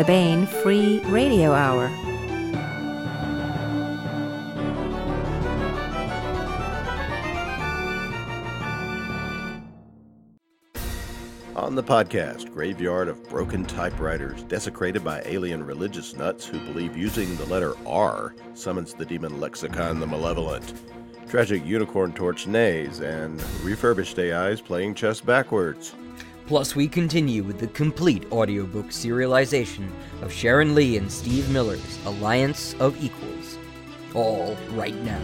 the Baen Free Radio Hour. On the podcast, Graveyard of Broken Typewriters, desecrated by alien religious nuts who believe using the letter R summons the demon lexicon the malevolent. Tragic unicorn torch nays and refurbished AIs playing chess backwards. Plus, we continue with the complete audiobook serialization of Sharon Lee and Steve Miller's Alliance of Equals. All right now.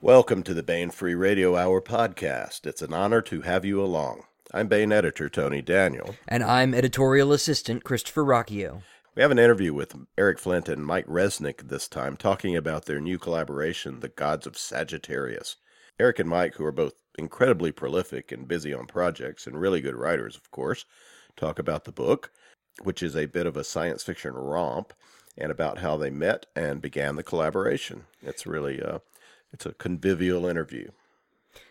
Welcome to the Baen Free Radio Hour podcast. It's an honor to have you along. I'm Baen editor Tony Daniel. And I'm editorial assistant Christopher Ruocchio. We have an interview with Eric Flint and Mike Resnick this time talking about their new collaboration, The Gods of Sagittarius. Eric and Mike, who are both incredibly prolific and busy on projects and really good writers, of course, talk about the book, which is a bit of a science fiction romp, and about how they met and began the collaboration. It's really a, it's a convivial interview.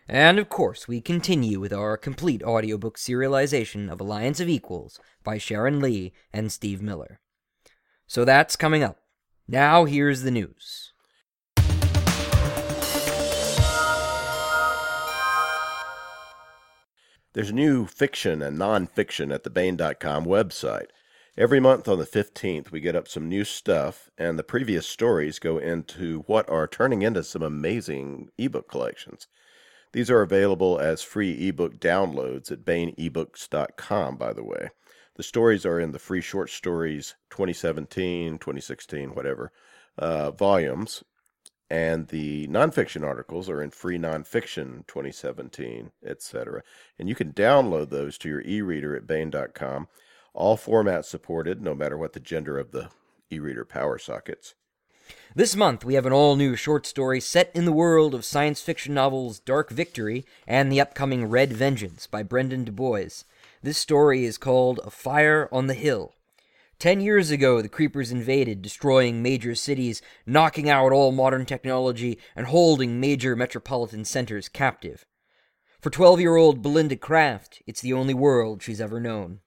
And of course, we continue with our complete audiobook serialization of Alliance of Equals by Sharon Lee and Steve Miller. So that's coming up. Now here's the news. There's new fiction and nonfiction at the Baen.com website. Every month on the 15th, we get up some new stuff, and the previous stories go into what are turning into some amazing ebook collections. These are available as free ebook downloads at baenebooks.com, by the way. The stories are in the free short stories 2017, 2016, whatever uh, volumes, and the nonfiction articles are in free nonfiction 2017, etc. And you can download those to your e-reader at Baen.com. All formats supported, no matter what the gender of the e-reader power sockets. This month, we have an all new short story set in the world of science fiction novels Dark Victory and the upcoming Red Vengeance by Brendan DuBois. This story is called A Fire on the Hill. Ten years ago, the Creepers invaded, destroying major cities, knocking out all modern technology, and holding major metropolitan centers captive. For 12 year old Belinda Craft, it's the only world she's ever known.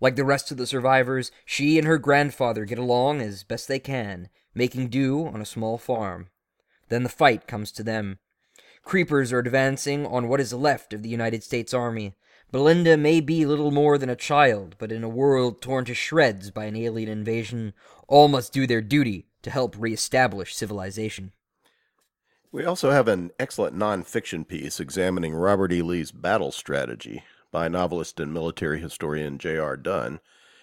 Like the rest of the survivors, she and her grandfather get along as best they can, making do on a small farm. Then the fight comes to them. Creepers are advancing on what is left of the United States Army. Belinda may be little more than a child, but in a world torn to shreds by an alien invasion, all must do their duty to help reestablish civilization. We also have an excellent nonfiction piece examining Robert E. Lee's battle strategy by novelist and military historian J.R. Dunn.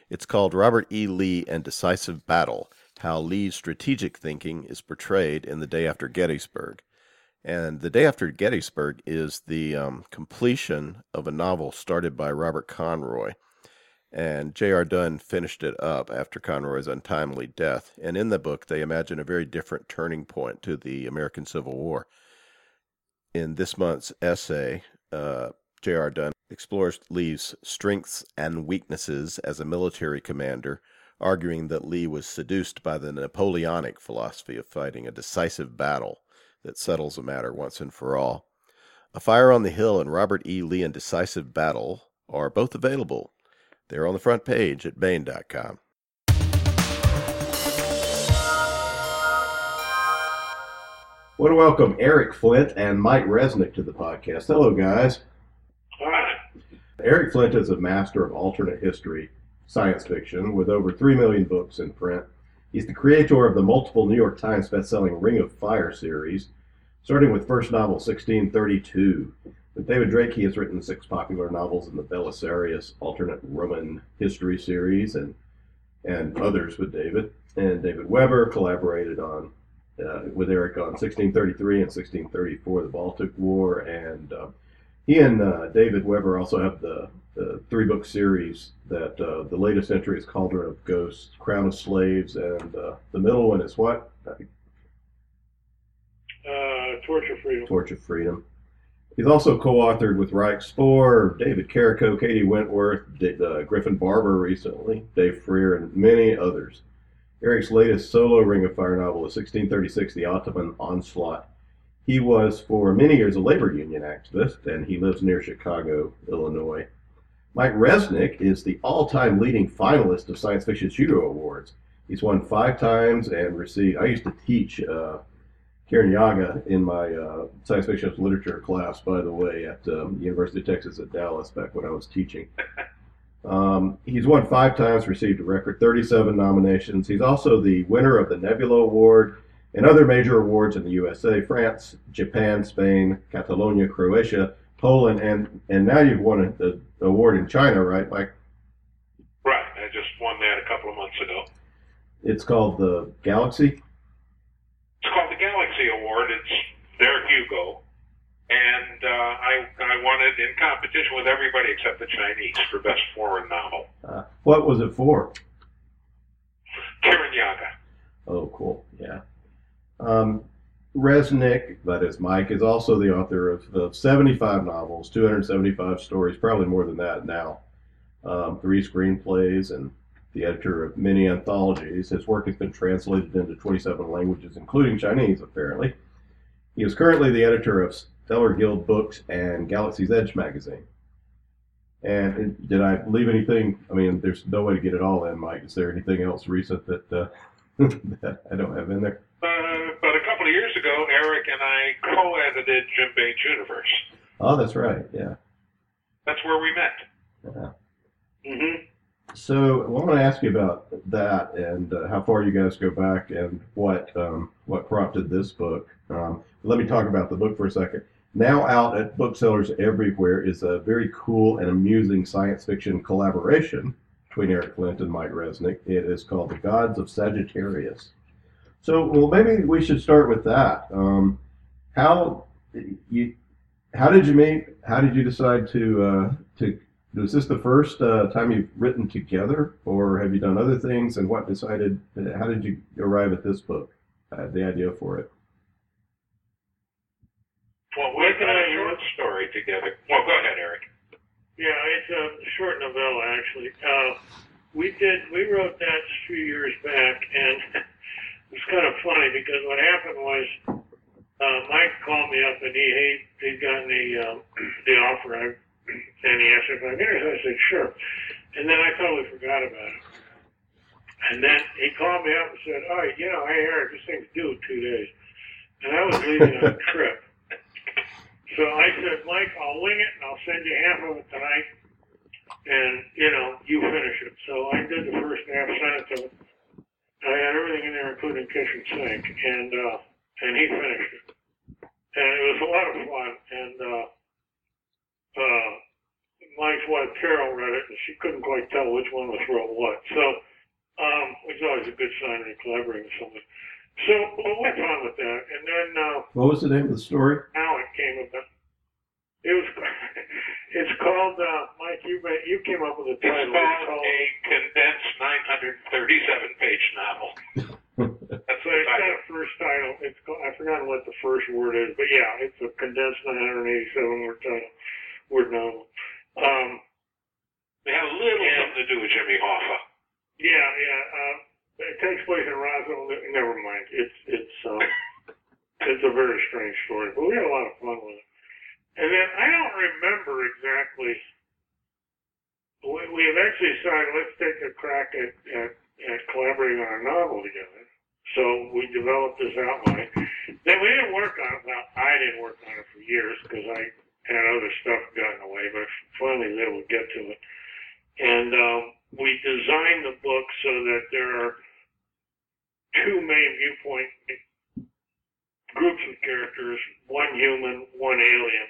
It's called Robert E. Lee and Decisive Battle How Lee's Strategic Thinking is Portrayed in the Day After Gettysburg. And the day after Gettysburg is the um, completion of a novel started by Robert Conroy. And J.R. Dunn finished it up after Conroy's untimely death. And in the book, they imagine a very different turning point to the American Civil War. In this month's essay, uh, J.R. Dunn explores Lee's strengths and weaknesses as a military commander, arguing that Lee was seduced by the Napoleonic philosophy of fighting a decisive battle that settles a matter once and for all. A Fire on the Hill and Robert E. Lee and Decisive Battle are both available. They're on the front page at Baen.com. I want to welcome Eric Flint and Mike Resnick to the podcast. Hello, guys. Hi. Eric Flint is a master of alternate history science fiction with over 3 million books in print. He's the creator of the multiple New York Times bestselling Ring of Fire series, starting with first novel 1632. With David Drake, he has written six popular novels in the Belisarius alternate Roman history series and and others with David. And David Weber collaborated on uh, with Eric on 1633 and 1634, the Baltic War, and uh, he and uh, David Weber also have the, the three book series that uh, the latest entry is Cauldron of Ghosts, Crown of Slaves, and uh, the middle one is what? Uh, of Freedom. Of Freedom. He's also co-authored with Ryk Spoor, David Carrico, K.D. Wentworth, D- uh, Griffin Barber recently, Dave Freer, and many others. Eric's latest solo Ring of Fire novel is 1636, The Ottoman Onslaught. He was for many years a labor union activist, and he lives near Chicago, Illinois. Mike Resnick is the all-time leading finalist of Science Fiction Shooter Awards. He's won five times and received. I used to teach uh, Kiran in my uh, science fiction literature class, by the way, at um, University of Texas at Dallas back when I was teaching. Um, he's won five times, received a record 37 nominations. He's also the winner of the Nebula Award and other major awards in the USA, France, Japan, Spain, Catalonia, Croatia, Poland, and and now you've won the award in China, right, Mike? Right. I just won that a couple of months ago. It's called the Galaxy. It's called the Galaxy Award. It's their Hugo, and uh, I I won it in competition with everybody except the Chinese for best foreign novel. Uh, what was it for? Kirinyaga. Oh, cool. Yeah. Um, Resnick, that is Mike, is also the author of, of 75 novels, 275 stories, probably more than that now, um, three screenplays, and the editor of many anthologies. His work has been translated into 27 languages, including Chinese, apparently. He is currently the editor of Stellar Guild Books and Galaxy's Edge magazine. And did I leave anything? I mean, there's no way to get it all in, Mike. Is there anything else recent that, uh, that I don't have in there? Uh, but a couple of years ago, Eric and I co-edited Jim Baen's Universe. Oh, that's right. Yeah. That's where we met. Yeah. Mm-hmm. So I want to ask you about that and uh, how far you guys go back and what um, what prompted this book. Um, let me talk about the book for a second. Now out at booksellers everywhere is a very cool and amusing science fiction collaboration between Eric Flint and Mike Resnick. It is called The Gods of Sagittarius. So, well, maybe we should start with that. Um, how you how did you meet? How did you decide to uh, to is this the first uh, time you've written together, or have you done other things? And what decided? How did you arrive at this book? Uh, the idea for it. Well, we've done a short story together. Well, go ahead, Eric. Yeah, it's a short novella actually. Uh, we did we wrote that a few years back, and it's kind of funny because what happened was uh, Mike called me up and he he he'd gotten the um, the offer. I, and he asked if I'm interested. I said sure, and then I totally forgot about it. And then he called me up and said, "All right, you know, hey Eric, this thing's due in two days," and I was leaving on a trip. So I said, Mike, I'll wing it and I'll send you half of it tonight, and you know, you finish it. So I did the first half, sent it to him. I had everything in there, including kitchen sink, and uh, and he finished it. And it was a lot of fun. And uh, uh, Mike's wife Carol read it, and she couldn't quite tell which one was wrote what. So um, it's always a good sign when you're collaborating with somebody. So well, we had fun with that. And then uh, What was the name of the story? how it came about. It was. It's called uh, Mike. You you came up with a It's title. called a condensed 937 page novel. That's So the it's got a first title. It's called, I forgot what the first word is, but yeah, it's a condensed 987 word title, word novel. Um, They have a little Yeah. something to do with Jimmy Hoffa. yeah, yeah. Uh, it takes place in Roswell. Ne- Never mind. It's it's um, it's a very strange story, but we had a lot of fun with it. And then I don't remember exactly. We, we eventually decided let's take a crack at, at, at collaborating on a novel together. So we developed this outline. Then we didn't work on it. Well, I didn't work on it for years because I had other stuff got in the way, but finally able to get to it. And um, we designed the book so that there are two main viewpoint groups of characters, one human, one alien.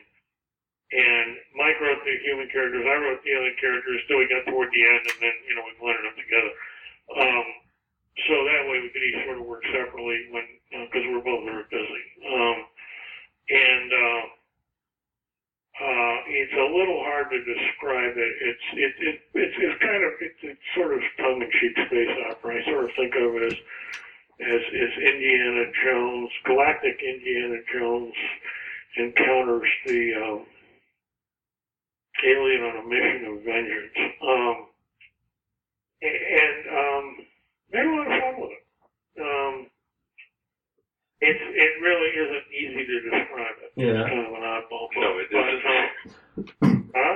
And Mike wrote the human characters, I wrote the alien characters, till we got toward the end, and then, you know, we blended them together. Um, so that way we could each sort of work separately when, because we're both very busy. Um, and, uh, uh, it's a little hard to describe it. It's it, it it's it's kind of it's, it's sort of tongue in cheek space opera. I sort of think of it as as as Indiana Jones, galactic Indiana Jones encounters the um, alien on a mission of vengeance. Um, and um, we had a lot of fun with it. Um, it's it really isn't easy to describe it. Yeah. It's kind of an oddball book. No, it but, isn't. um, huh?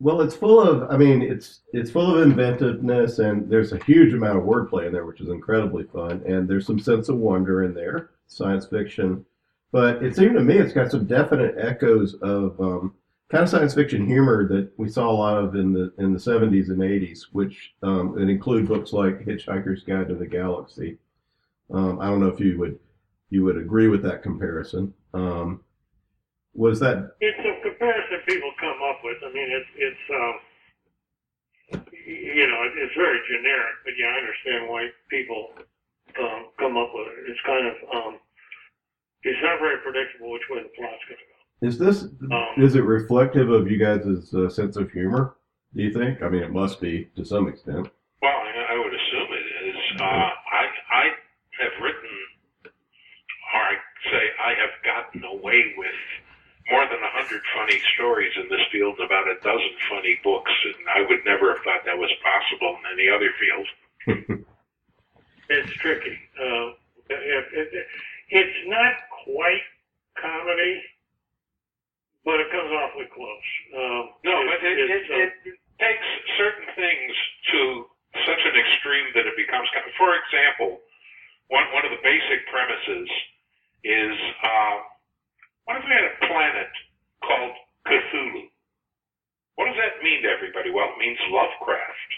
Well, it's full of. I mean, it's it's full of inventiveness, and there's a huge amount of wordplay in there, which is incredibly fun. And there's some sense of wonder in there, science fiction. But it seemed to me it's got some definite echoes of um, kind of science fiction humor that we saw a lot of in the in the 70s and 80s, which um, it include books like Hitchhiker's Guide to the Galaxy. Um, I don't know if you would you would agree with that comparison. Um, was that It's a comparison people come with. I mean, it's it's um, you know, it- it's very generic, but yeah, I understand why people um, come up with it. It's kind of um, it's not very predictable which way the plot's going to go. Is this Um, is it reflective of you guys' uh, sense of humor? Do you think? I mean, it must be to some extent. Well, I, I would assume it is. Uh, I I have written, or I say I have gotten away with more than a hundred funny stories in this field about a dozen funny books, and I would never have thought that was possible in any other field. It's tricky. Uh, it, it, it, it's not quite comedy, but it comes awfully close. Um, No, but it, it, uh, it takes certain things to such an extreme that it becomes. For example, one one of the basic premises is uh, what if we had a planet called Cthulhu? What does that mean to everybody? Well, it means Lovecraft.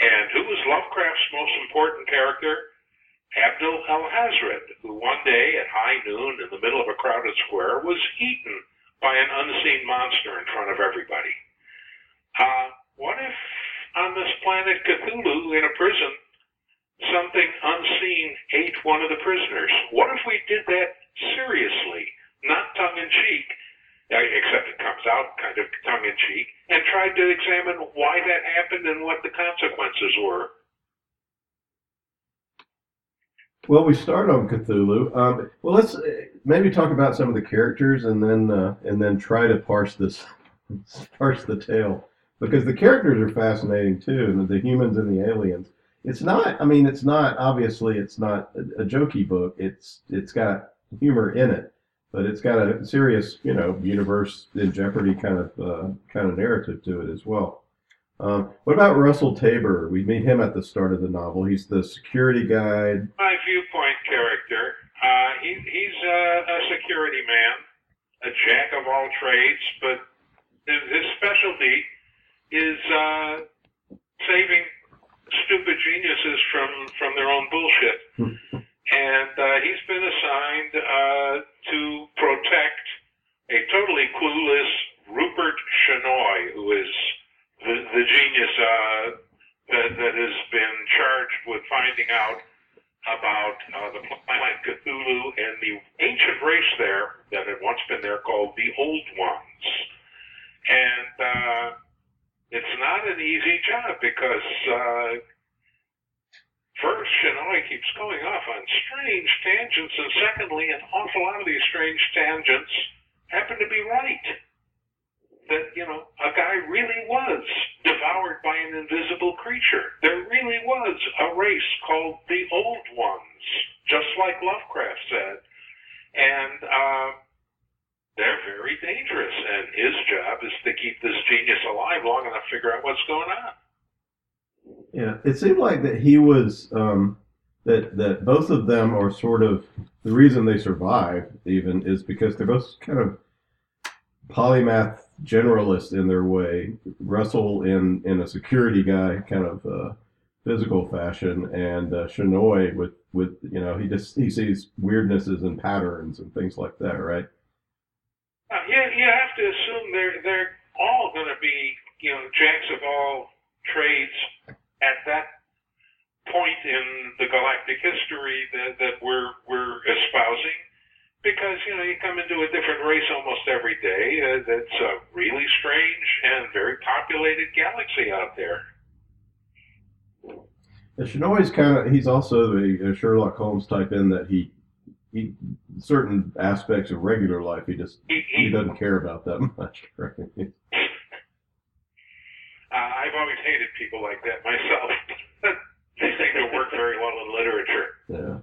And who was Lovecraft's most important character? Abdul Alhazred, who one day at high noon in the middle of a crowded square was eaten by an unseen monster in front of everybody. Uh, what if on this planet Cthulhu in a prison, something unseen ate one of the prisoners? What if we did that seriously, not tongue in cheek, except it comes out kind of tongue in cheek, and tried to examine why that happened and what the consequences were? Well, we start on Cthulhu. Um, well, let's uh, maybe talk about some of the characters and then uh, and then try to parse this parse the tale because the characters are fascinating too, the humans and the aliens. It's not. I mean, it's not obviously. It's not a, a jokey book. It's it's got humor in it, but it's got a serious, you know, universe in jeopardy kind of uh, kind of narrative to it as well. Um, what about Russell Tabor? We meet him at the start of the novel. He's the security guide. My viewpoint character, uh, he, he's a, a security man, a jack of all trades, but his, his specialty is uh, saving stupid geniuses from, from their own bullshit. and uh, he's been assigned uh, to protect a totally clueless Rupert Shinoy, who is the, the genius uh, that, that has been charged with finding out about uh, the planet Cthulhu and the ancient race there that had once been there called the Old Ones. And uh, it's not an easy job because uh, first, Shinoy keeps going off on strange tangents, and secondly, an awful lot of these strange tangents happen to be right. That, you know, a guy really was devoured by an invisible creature. There really was a race called the Old Ones, just like Lovecraft said. And uh, they're very dangerous, and his job is to keep this genius alive long enough to figure out what's going on. Yeah, it seemed like that he was um, that that both of them are sort of the reason they survive even is because they're both kind of polymath generalists in their way. Russell in in a security guy kind of uh, physical fashion, and uh, Shinoy with with you know he just he sees weirdnesses and patterns and things like that, right? Uh, you, you have to assume they're they're all going to be you know jacks of all trades at that point in the galactic history that, that we're we're espousing because you know you come into a different race almost every day uh, that's a really strange and very populated galaxy out there And Shinoy's kind of he's also a, a Sherlock Holmes type in that he he certain aspects of regular life he just he, he he, doesn't care about that much. Right? Uh, I've always hated people like that myself they seem to work very well in literature Yeah.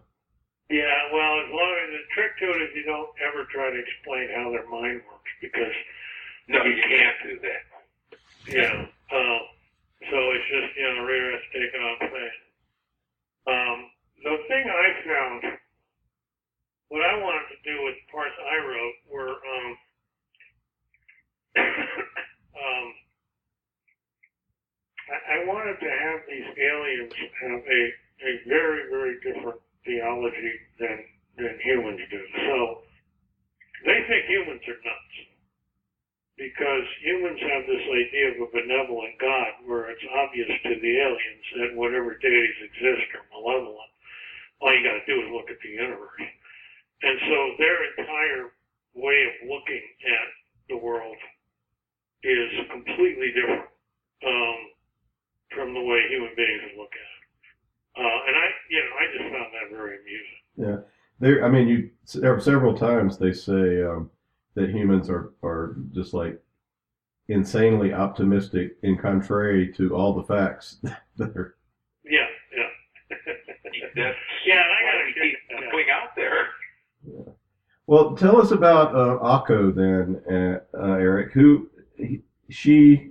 Yeah, well, as long as the trick to it is you don't ever try to explain how their mind works because No, you can't do that. Yeah. Um, so it's just, you know, reader has taken on faith. Um, the thing I found, what I wanted to do with the parts I wrote were, um, um, I, wanted to have these aliens have a, a very, very different theology than, than humans do. So they think humans are nuts because humans have this idea of a benevolent God where it's obvious to the aliens that whatever deities exist are malevolent. All you got to do is look at the universe. And so their entire way of looking at the world is completely different um, from the way human beings look at it. Uh, and I, you know, I just found that very amusing. Yeah, there. I mean, you there are several times they say um, that humans are are just like insanely optimistic, in contrary to all the facts that are. Yeah, yeah. Yeah, I gotta we keep that going out there. Yeah. Well, tell us about uh, Akko then, uh, uh, Eric. Who he, she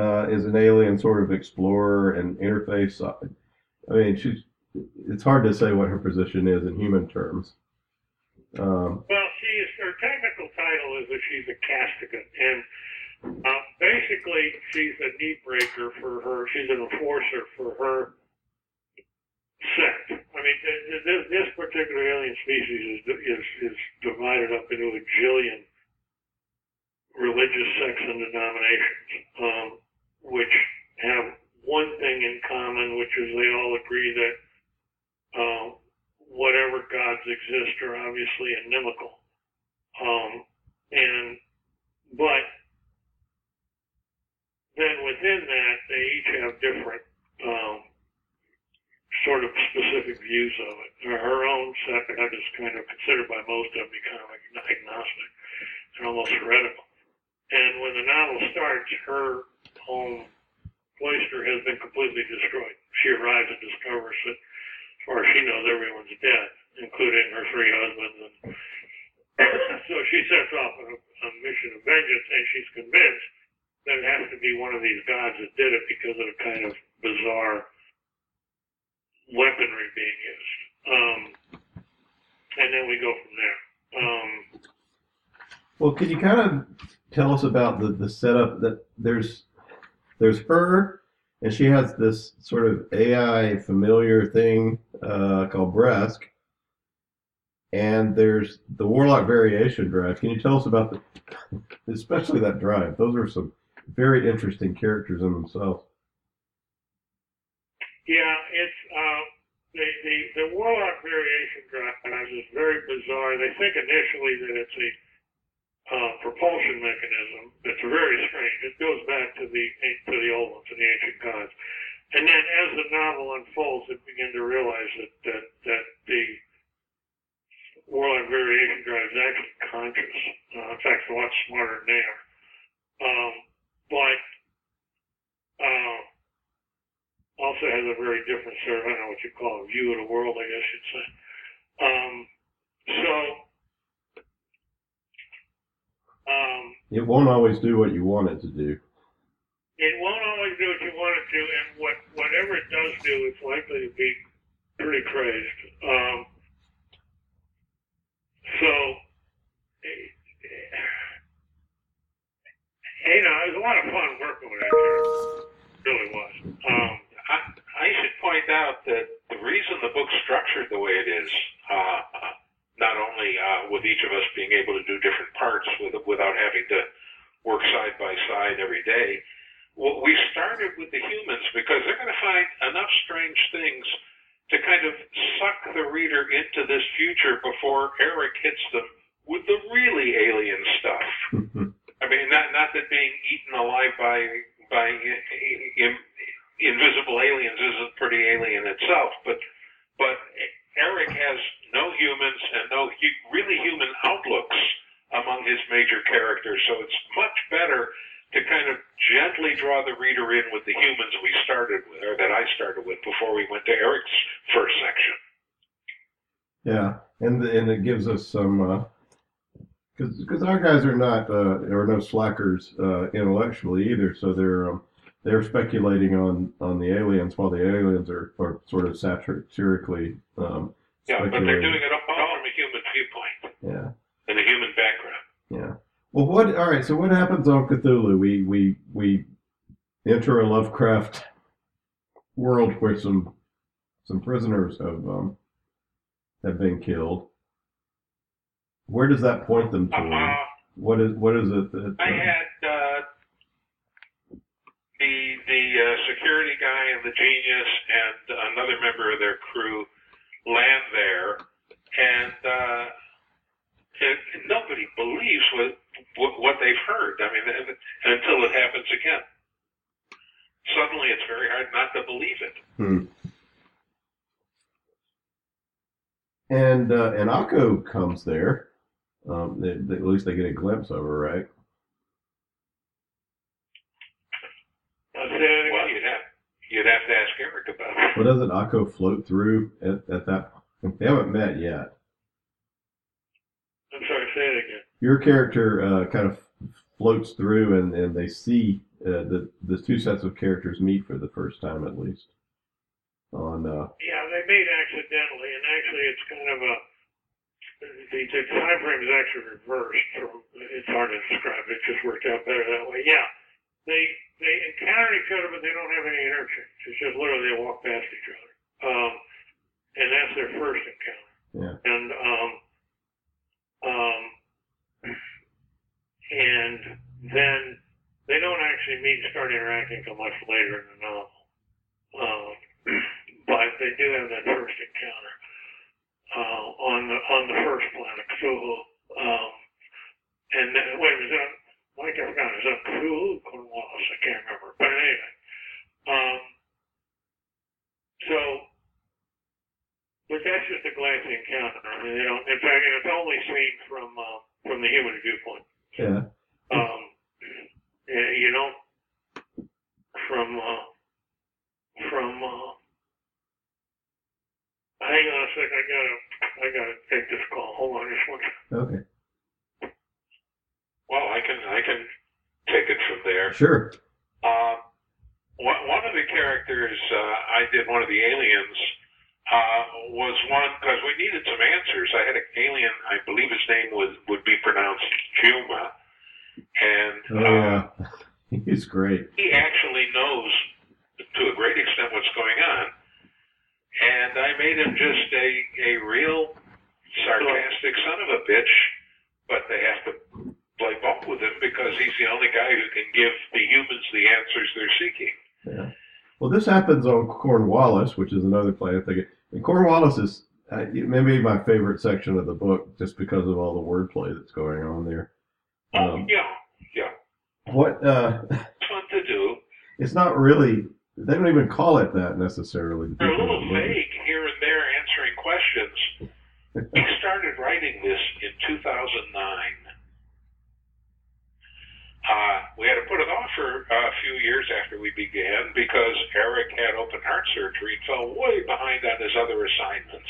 uh, is an alien sort of explorer and interface. I mean, she's. It's hard to say what her position is in human terms. Um, Well, she is her technical title is that she's a castigant, and uh, basically she's a knee breaker for her. She's an enforcer for her sect. I mean, th- th- this, this particular alien species is, is is divided up into a jillion religious sects and denominations, um, which have one thing in common, which is they all agree that um, whatever gods exist are obviously inimical. Um, and but then within that, they each have different um, sort of specific views of it. Her own sect is kind of considered by most of be kind of agnostic and almost heretical. And when the novel starts, her home cloister has been completely destroyed. She arrives and discovers that, as far as she knows, everyone's dead, including her three husbands. And so she sets off on a, a mission of vengeance, and she's convinced that it has to be one of these gods that did it because of the kind of bizarre weaponry being used. Um, and then we go from there. Um, well, can you kind of tell us about the, the setup that there's there's her and she has this sort of AI familiar thing uh, called Bresk, and there's the Warlock variation drive. Can you tell us about the, especially that drive? Those are some very interesting characters in themselves. Yeah, it's uh, the, the the Warlock variation drive is very bizarre. They think initially that it's a uh, propulsion mechanism. It's very strange. It goes back to the to the old ones, to the ancient gods. And then as the novel unfolds, they begin to realize that that, that the Warlock variation drive is actually conscious. Uh, in fact, a lot smarter than they are. Um, but uh, also has a very different sort of, I don't know what you call it, view of the world, I guess you'd say. Um, so, um, It won't always do what you want it to do. it won't always do what you want it to, and what whatever it does do, it's likely to be pretty crazed. Um, so, eh, eh, you know, it was a lot of fun working with that character. It really was. Um, I, I should point out that the reason the book's structured the way it is, uh, not only uh, with each of us being able to do different parts with, without having to work side by side every day, well, we started with the humans because they're going to find enough strange things to kind of suck the reader into this future before Eric hits them with the really alien stuff. I mean, not not that being eaten alive by by i- i- invisible aliens isn't pretty alien itself, but but Eric has no humans and no really human outlooks among his major characters, so it's much better to kind of gently draw the reader in with the humans we started with, or that I started with before we went to Eric's first section. Yeah, and and it gives us some because because our guys are not uh, are no slackers uh, intellectually either, so they're um, they're speculating on on the aliens while the aliens are, are sort of satirically um, Yeah, but they're doing it all from a human viewpoint Yeah, and a human background. yeah. Well, what? All right. So what happens on Cthulhu? We we we enter a Lovecraft world where some some prisoners have um have been killed. Where does that point them to? Uh, What is what is it that? I uh, had uh, the the uh, security guy and the genius and another member of their crew land there, and uh, it, nobody believes what, what what they've heard. I mean, and- until it happens again. Suddenly, it's very hard not to believe it. Hmm. And uh, and Akko comes there. Um, they, they- at least they get a glimpse of her, right? I'll say it Well, again. you'd have you'd have to ask Eric about it. But doesn't Akko float through at, at that? They haven't met yet. I'm sorry, say it again. Your character uh, kind of floats through, and, and they see uh, the the two sets of characters meet for the first time, at least. On uh, Yeah, they made accidentally, and actually, it's kind of a the, the time frame is actually reversed. From it's hard to describe. It just worked out better that way. Yeah, they they encounter each other, but they don't have any interchange. It's just literally they walk past each other, um, and that's their first encounter. Yeah. And um, um, and then they don't actually meet and start interacting until much later in the novel. Um, but they do have that first encounter uh, on the on the first planet, Cthulhu. Um, and then, wait, is that Mike? I forgot. Is that Cthulhu? Cornwallis? I can't remember. But anyway, um, so, but that's just a glancing encounter. I mean, they don't. In fact, and it's only seen from uh, from the human viewpoint. yeah, Um, yeah, you know, from uh, from uh, hang on a sec, I gotta I gotta take this call. Hold on just one second. okay, Well, I can I can take it from there. sure, Uh, one, one of the characters uh, I did, one of the aliens, uh, was one because we needed some answers. I had an alien, I believe his name was would be pronounced Juma, and oh uh, yeah, he's great. he actually knows to a great extent what's going on. And I made him just a, a real sarcastic son of a bitch, but they have to play ball with him because he's the only guy who can give the humans the answers they're seeking. Yeah. Well, this happens on Cornwallis, which is another planet. They get, and Cornwallis is uh, maybe my favorite section of the book, just because of all the wordplay that's going on there. Oh, Um, yeah, yeah. What? Uh, It's fun to do. it's not really. They don't even call it that necessarily. They're a little vague here and there answering questions. We started writing this in 2009. Uh, we had to put it off for a few years after we began because Eric had open heart surgery and fell way behind on his other assignments.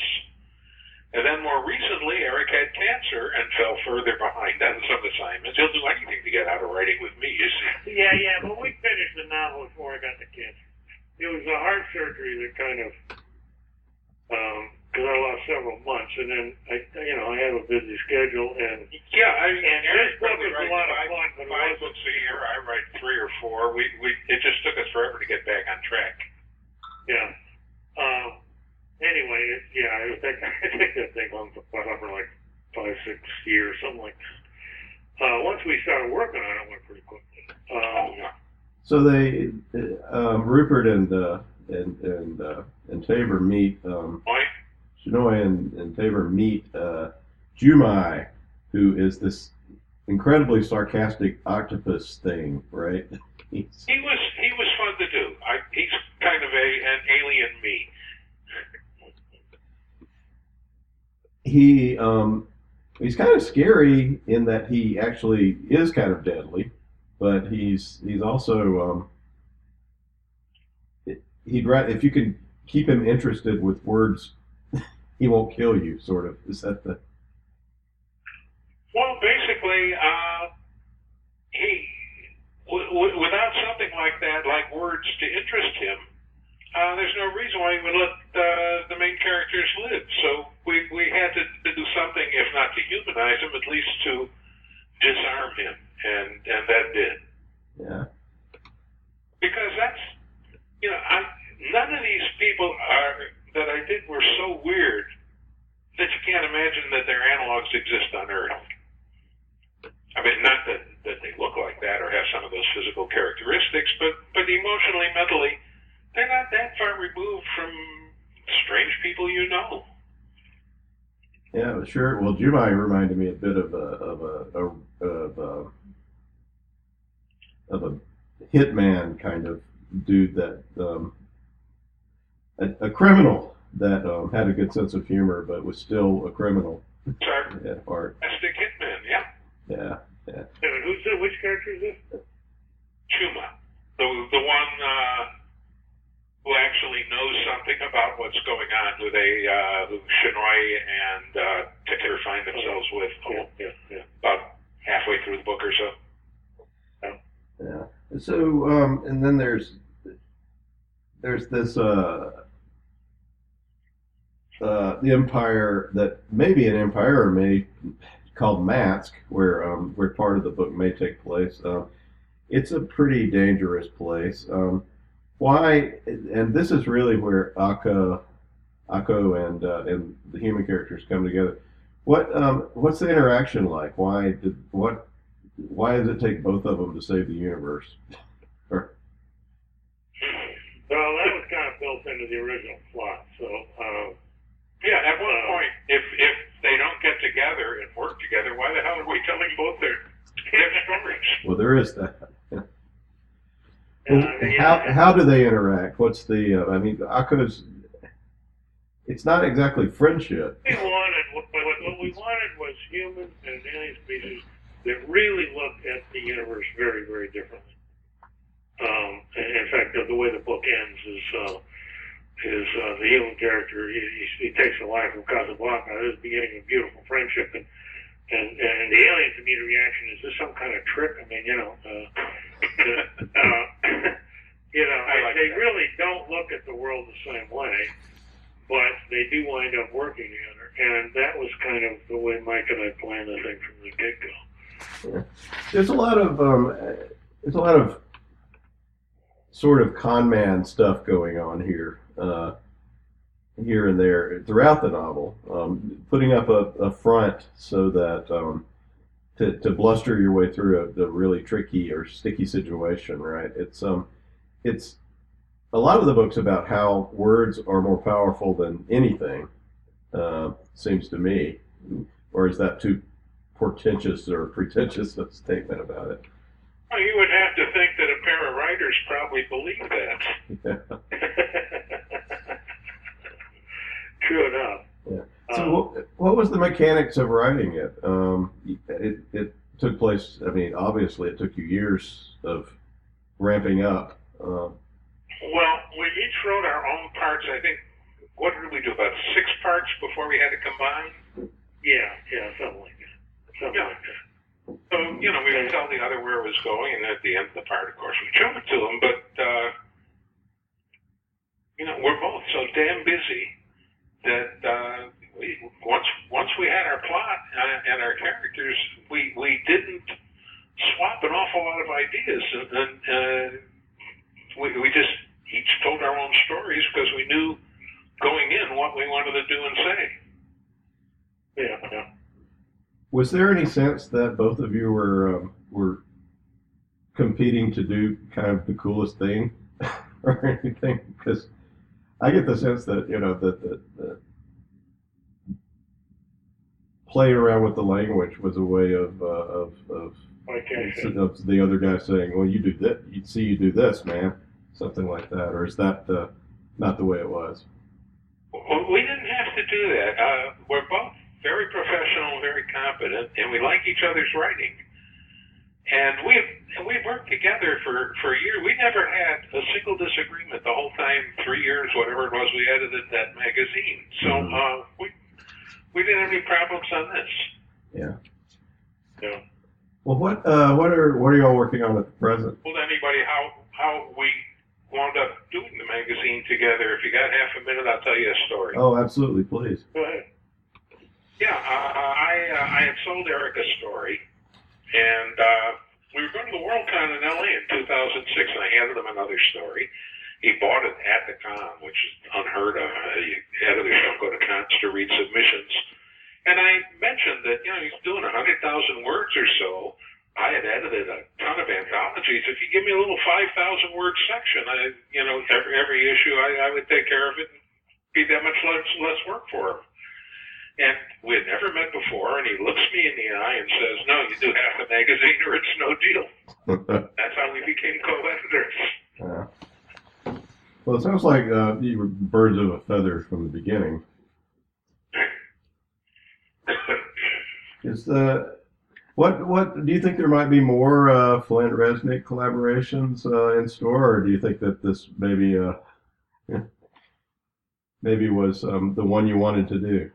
And then more recently, Eric had cancer and fell further behind on some assignments. He'll do anything to get out of writing with me, you see. Yeah, yeah, but we finished the novel before I got the kids. It was the heart surgery that kind of, um, because I lost several months, and then I, you know, I have a busy schedule, and Yeah, I mean, And Eric this book probably was a writes lot of fun, but it five wasn't- books a year. I write three or four. We, we, it just took us forever to get back on track. yeah. Um, anyway, it, yeah, I think I think that thing went went on for like five, six years, something like that. Uh, once we started working on it, it went pretty quickly. Oh, Um, yeah. So they, uh, um, Rupert and uh, and and uh, and Tabor meet. Um, Mike? Shinoy and, and Tabor meet uh, Jumai, who is this incredibly sarcastic octopus thing, right? He was he was fun to do. I, he's kind of a an alien me. he um, he's kind of scary in that he actually is kind of deadly, but he's he's also um, he'd if you can keep him interested with words he won't kill you. Sort of is that the Well, basically, uh, he w- w- without something like that, like words to interest him, uh, there's no reason why he would let uh, the main characters live. So we we had to, to do something, if not to humanize him, at least to disarm him, and and that did yeah because that's you know I none of these people are that I did were so weird that you can't imagine that their analogs exist on Earth. I mean, not that that they look like that or have some of those physical characteristics, but but emotionally, mentally, they're not that far removed from strange people you know. yeah sure. Well, Jumai reminded me a bit of a of a, of a of a hitman kind of dude that um, a, a criminal that um, had a good sense of humor but was still a criminal Sarcastic at heart. the hitman, yeah. Yeah. And who's the, which character is this? Chuma, the the one uh, who actually knows something about what's going on, who they uh, who Shinoy and uh, Ticker find themselves with Yeah, yeah, yeah. about halfway through the book or so. Yeah. So, um, and then there's there's this uh, uh, the empire that may be an empire or may called Matsk, where um, where part of the book may take place. Um, it's a pretty dangerous place. Um, why? And this is really where Akka, Akko, and uh, and the human characters come together. What um, what's the interaction like? Why did what why does it take both of them to save the universe? Well, that was kind of built into the original plot. So, uh, Yeah, at one Uh, point, if if they don't get together and work together, why the hell are we telling both their their stories? well, there is that. uh, how yeah, how do they interact? What's the? Uh, I mean, Akko's. It's not exactly friendship. we wanted what, what, what we wanted was humans and an alien species that really looked at the universe very, very differently. Um, and in fact, the, the way the book ends is uh, is uh, the human character he, he, he takes the life of Casablanca. This is the beginning of a beautiful friendship, and and and the alien's immediate reaction is this some kind of trick? I mean, you know, uh, uh, you know, I like they that. really don't look at the world the same way but they do wind up working together. And that was kind of the way Mike and I planned the thing from the get go. There's a lot of um, there's a lot of sort of con man stuff going on here, uh, here and there throughout the novel. Um, putting up a, a front so that um, to, to bluster your way through a, a really tricky or sticky situation, right? It's um, it's a lot of the books about how words are more powerful than anything. Uh, seems to me, or is that too portentous or pretentious a statement about it? Well, you would have to think that a of writers probably believe that. True enough. Yeah. Um, So, what, what was the mechanics of writing it? Um, it? It took place. I mean, obviously, it took you years of ramping up. Um, Well, we each wrote our own parts. I think. What did we do? About six parts before we had to combine. yeah, yeah, something like that. Something Yeah. like that. So you know, we would tell the other where it was going, and at the end of the part, of course, we show to them. But uh, you know, we're both so damn busy that uh, we, once once we had our plot uh, and our characters, we we didn't swap an awful lot of ideas, and, and uh, we we just each told our own stories because we knew going in what we wanted to do and say. Yeah, yeah. Was there any sense that both of you were um, were competing to do kind of the coolest thing or anything? Because I get the sense that you know that the, the playing around with the language was a way of uh, of, of said. of the other guy saying, "Well, you do that. You see, you do this, man." Something like that, or is that uh, not the way it was? Well, we didn't have to do that. Uh, we're both very professional, very competent, and we like each other's writing. And we've we've worked together for for a year. We never had a single disagreement the whole time, three years, whatever it was, we edited that magazine. So Mhm. uh, we we didn't have any problems on this. Yeah. Yeah. Well, what uh, what are what are y'all working on at the present? Told anybody how how we wound up doing the magazine together. If you got half a minute, I'll tell you a story. Oh, absolutely, please. Go ahead. Yeah, uh, I uh, I had sold Eric a story, and uh, we were going to the Worldcon in LA in 2006, and I handed him another story. He bought it at the con, which is unheard of. Uh, editors don't go to cons to read submissions. And I mentioned that you know he's doing 100,000 words or so. I had edited a ton of anthologies. If you give me a little 5,000 word section, I you know every every issue I, I would take care of it and be that much less less work for him. And we had never met before, and he looks me in the eye and says, "No, you do half the magazine, or it's no deal." That's how we became co-editors. Uh, well, it sounds like uh, you were birds of a feather from the beginning. Is the what what do you think there might be more uh, Flint Resnick collaborations uh, in store, or do you think that this maybe uh, maybe was um, the one you wanted to do?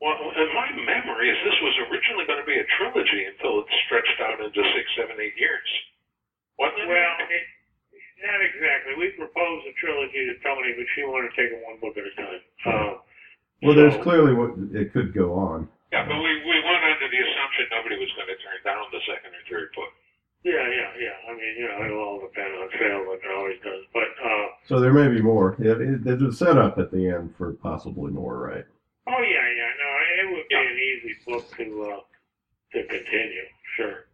Well, in my memory, is this was originally going to be a trilogy until it stretched out into six, seven, eight years. Wasn't? Well, it, not exactly. We proposed a trilogy to Toni, but she wanted to take it one book at a time. Uh, Well, there's clearly what it could go on. yeah, but we, we went under the assumption nobody was going to turn down the second or third book. Yeah, yeah, yeah. I mean, you know, it'll all depend on sales like it always does. But uh, So there may be more. Yeah, it, there's a setup at the end for possibly more, right? oh yeah, yeah. No, be an easy book to uh, to continue. Sure.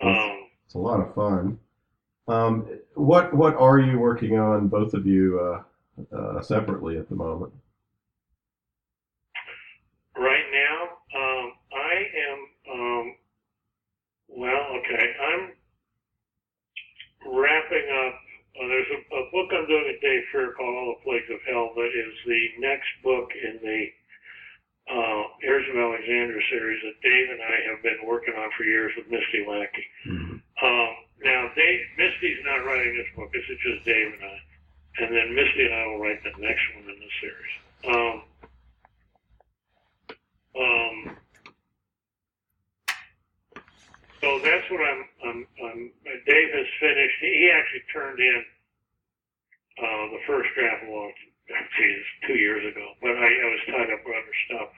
Um, It's a lot of fun. Um, what what are you working on, both of you, uh, uh, separately at the moment? right now, um, I am. Um, well, okay. I'm wrapping up. Uh, there's a, a book I'm doing at Dave Freer called All the Plagues of Hell that is the next book in the uh, Heirs of Alexandria series that Dave and I have been working on for years with Misty Lackey. Um, now, Dave, Misty's not writing this book. This is just Dave and I. And then Misty and I will write the next one in the series. Um, um, so that's what I'm, I'm, I'm, Dave has finished. He, he actually turned in uh, the first draft long, geez, two years ago, but I, I was tied up with other stuff.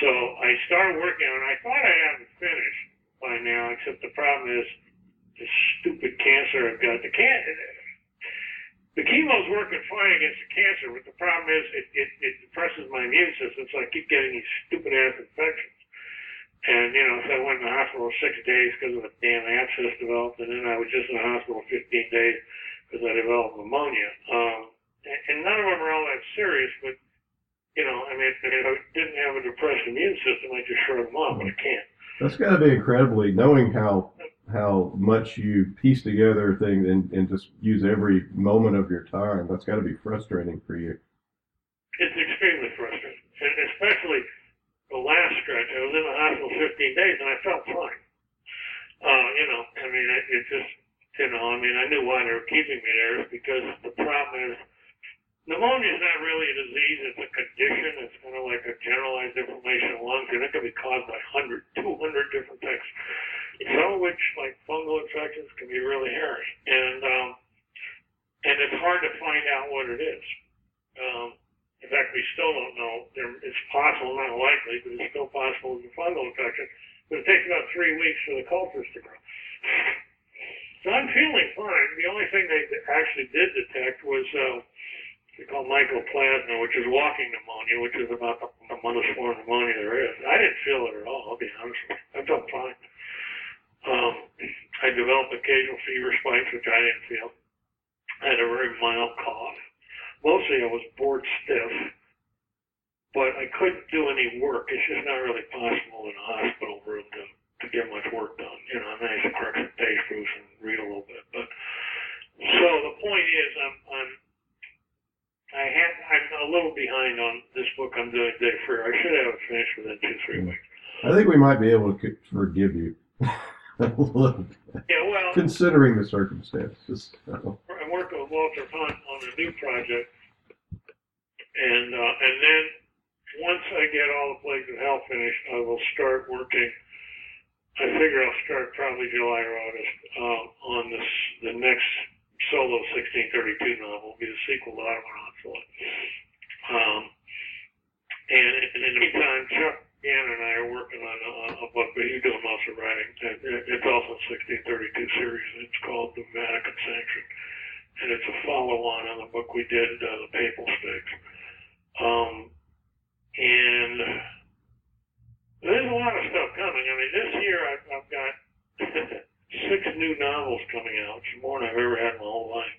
So I started working on it. I thought I'd have it finished by now, except the problem is this stupid cancer I've got. The can the chemo's working fine against the cancer, but the problem is it, it, it depresses my immune system, so I keep getting these stupid ass infections. And, you know, so I went in the hospital six days because of a damn abscess developed, and then I was just in the hospital 15 days because I developed pneumonia. Um, and, none of them are all that serious, but, you know, I mean, if I didn't have a depressed immune system, I'd just shrug them off, but I can't. That's got to be incredibly knowing how how much you piece together things and, and just use every moment of your time. That's got to be frustrating for you. It's extremely frustrating, and especially the last stretch. I was in the hospital 15 days, and I felt fine. Uh, you know, I mean, it, it just, you know, I mean, I knew why they were keeping me there is because the problem is pneumonia is not really a disease; it's a condition. It's kind of like a generalized inflammation of lungs, and it can be caused by 100, 200 different things. Some of which, like fungal infections, can be really hairy, and um, and it's hard to find out what it is. Um, in fact, we still don't know. There, it's possible, not likely, but it's still possible it's a fungal infection. But it takes about three weeks for the cultures to grow. So I'm feeling fine. The only thing they actually did detect was uh, they call mycoplasma, which is walking pneumonia, which is about the, the most form pneumonia there is. I didn't feel it at all. I'll be honest with you. I felt fine. Um, I developed occasional fever spikes, which I didn't feel. I had a very mild cough. Mostly I was bored stiff, but I couldn't do any work. It's just not really possible in a hospital room to, to get much work done. You know, I I should correct some page proofs and read a little bit. But so the point is, I'm, I'm, I had, I'm a little behind on this book I'm doing Dave Freer. I should have it finished within two, three weeks. I think we might be able to forgive you a little bit, Yeah, well, considering the circumstances. So, I'm working with Walter Hunt on a new project and uh, and then once I get all the Plagues of Hell finished, I will start working. I figure I'll start probably July or August um, on this the next solo 1632 novel, will be the sequel to Ottoman Onslaught. Um, and, and in the meantime, Chuck Gann and I are working on a, a book, but he's doing most of writing. It's also a 1632 series. It's called The Vatican Sanction, and it's a follow-on on the book we did, uh, The Papal Stakes. Um, and there's a lot of stuff coming. I mean, this year I've, I've got six new novels coming out. It's more than I've ever had in my whole life.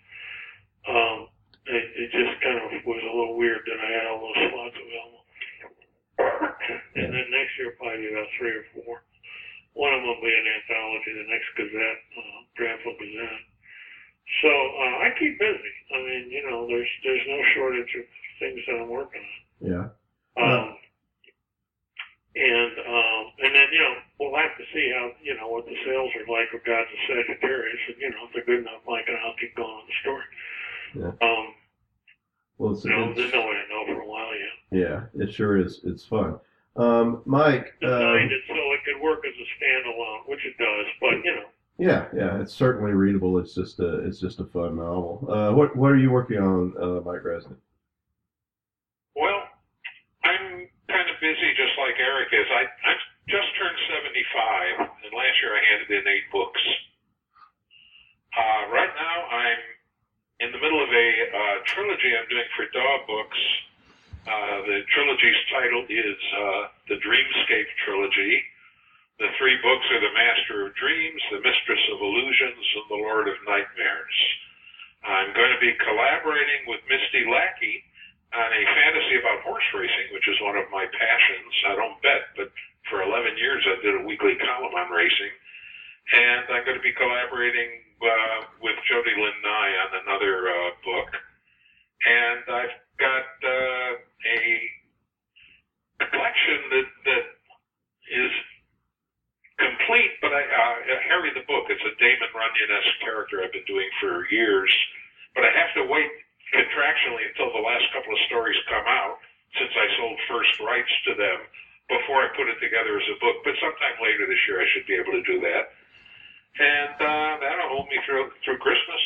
Um, it, it just kind of was a little weird that I had all those slots available. and then next year probably about three or four. One of them will be an anthology, the next Gazette, uh, Grantville Gazette. So uh, I keep busy. I mean, you know, there's there's no shortage of things that I'm working on. Yeah. Um, and um, and then you know we'll have to see how you know what the sales are like of Gods of Sagittarius, and you know if they're good enough, Mike and I'll keep going on the story. Yeah. Um, Well, it's, you know, it's- there's no way to know for a while yet. yeah, it sure is. It's fun. Um, Mike. Designed Um, it so it could work as a standalone, which it does, but you know. yeah, yeah, it's certainly readable. It's just a, it's just a fun novel. Uh, what, what are you working on, uh, Mike Resnick? Well, I'm kind of busy just like Eric is. I, I just turned 75, and last year I handed in eight books. Uh, right now I'm in the middle of a uh, trilogy I'm doing for DAW Books. Uh, the trilogy's title is uh, the Dreamscape Trilogy. The three books are The Master of Dreams, The Mistress of Illusions, and The Lord of Nightmares. I'm going to be collaborating with Misty Lackey on a fantasy about horse racing, which is one of my passions. I don't bet, but for 11 years I did a weekly column on racing. And I'm going to be collaborating uh, with Jody Lynn Nye on another uh, book. And I've got uh, a collection that, that is complete, but I, uh, Harry the Book, it's a Damon Runyon-esque character I've been doing for years. But I have to wait contractually until the last couple of stories come out, since I sold first rights to them, before I put it together as a book. But sometime later this year, I should be able to do that, and uh, that'll hold me through through Christmas.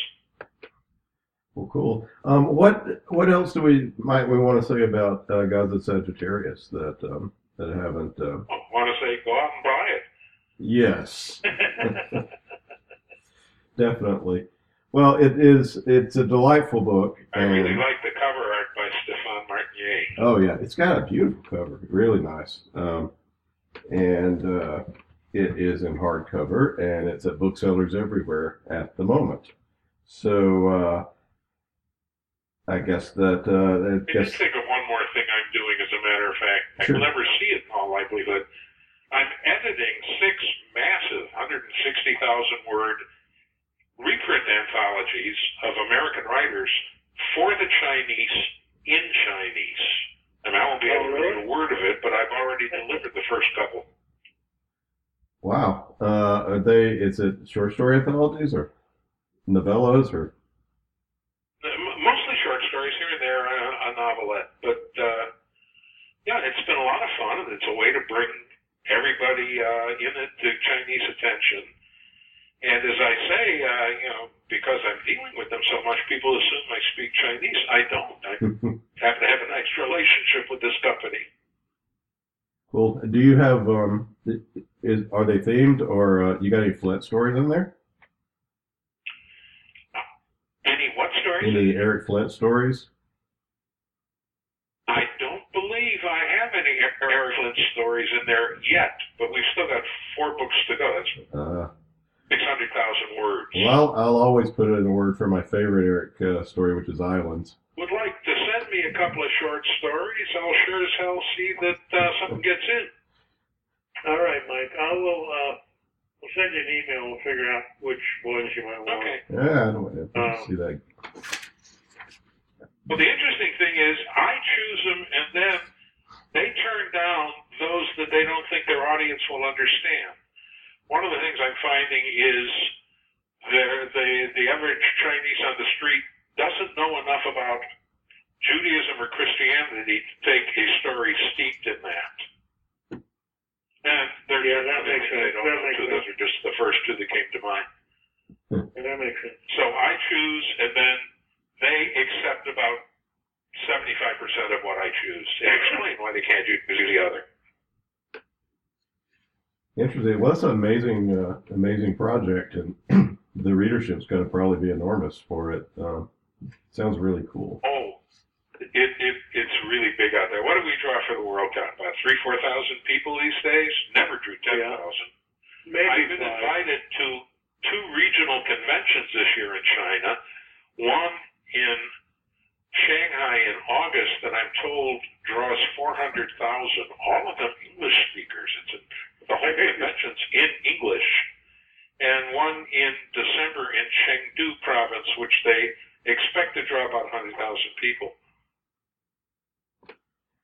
Well, cool. Um, what, what else do we, might we want to say about, uh, Gods of Sagittarius that, um, that haven't, uh, I want to say, go out and buy it. yes, definitely. Well, it is, it's a delightful book. I really like the cover art by Stephan Martiniere. Oh yeah, it's got a beautiful cover, really nice. Um, and is in hardcover, and it's at booksellers everywhere at the moment. So uh, I guess that uh, I I guess just think of one more thing I'm doing, as a matter of fact. I Sure. will never see it in all likelihood. I'm editing six massive, 160,000 word reprint anthologies of American writers for the Chinese in Chinese. And I won't be able to read a word of it, but I've already delivered the first couple. Wow. Uh, are they? Is it short story anthologies or novellas or? Mostly short stories here and there, a, a novelette. But uh, yeah, it's been a lot of fun, and it's a way to bring everybody uh, in it to Chinese attention. And as I say, uh, you know, because I'm dealing with them so much, people assume I speak Chinese. I don't. I happen to have a nice relationship with this company. Cool. Do you have um? Is are they themed or uh, you got any Flint stories in there? Any what stories? Any Eric Flint stories? I don't believe I have any Eric Flint stories in there yet, but we've still got four books to go. That's Uh, 600,000 words. well, I'll, I'll always put it in a word for my favorite Eric uh, story, which is Islands. would like send me a couple of short stories, I'll sure as hell see that uh, something gets in. All right, Mike. I will. Uh, we'll send you an email. We'll figure out which ones you might want. Okay. Yeah, I don't I don't Um, see that. Well, the interesting thing is, I choose them, and then they turn down those that they don't think their audience will understand. One of the things I'm finding is the the the average Chinese on the street doesn't know enough about Judaism or Christianity to take a story steeped in that. And there's Yeah, that makes sense. That makes too. Those are just the first two that came to mind. And that makes sense. So I choose, and then they accept about 75% of what I choose and explain why they can't do the other. Interesting. Well, that's an amazing, uh, amazing project, and the readership's going to probably be enormous for it. Uh, sounds really cool. Oh, it, it it's really big out there. What do we draw for the Worldcon? About three, four thousand people these days. Never drew ten thousand. Maybe I've been five. invited to two regional conventions this year in China. One in Shanghai in August that I'm told draws 400,000, all of them English speakers. It's a, the whole convention's in English. And one in December in Chengdu province, which they expect to draw about 100,000 people.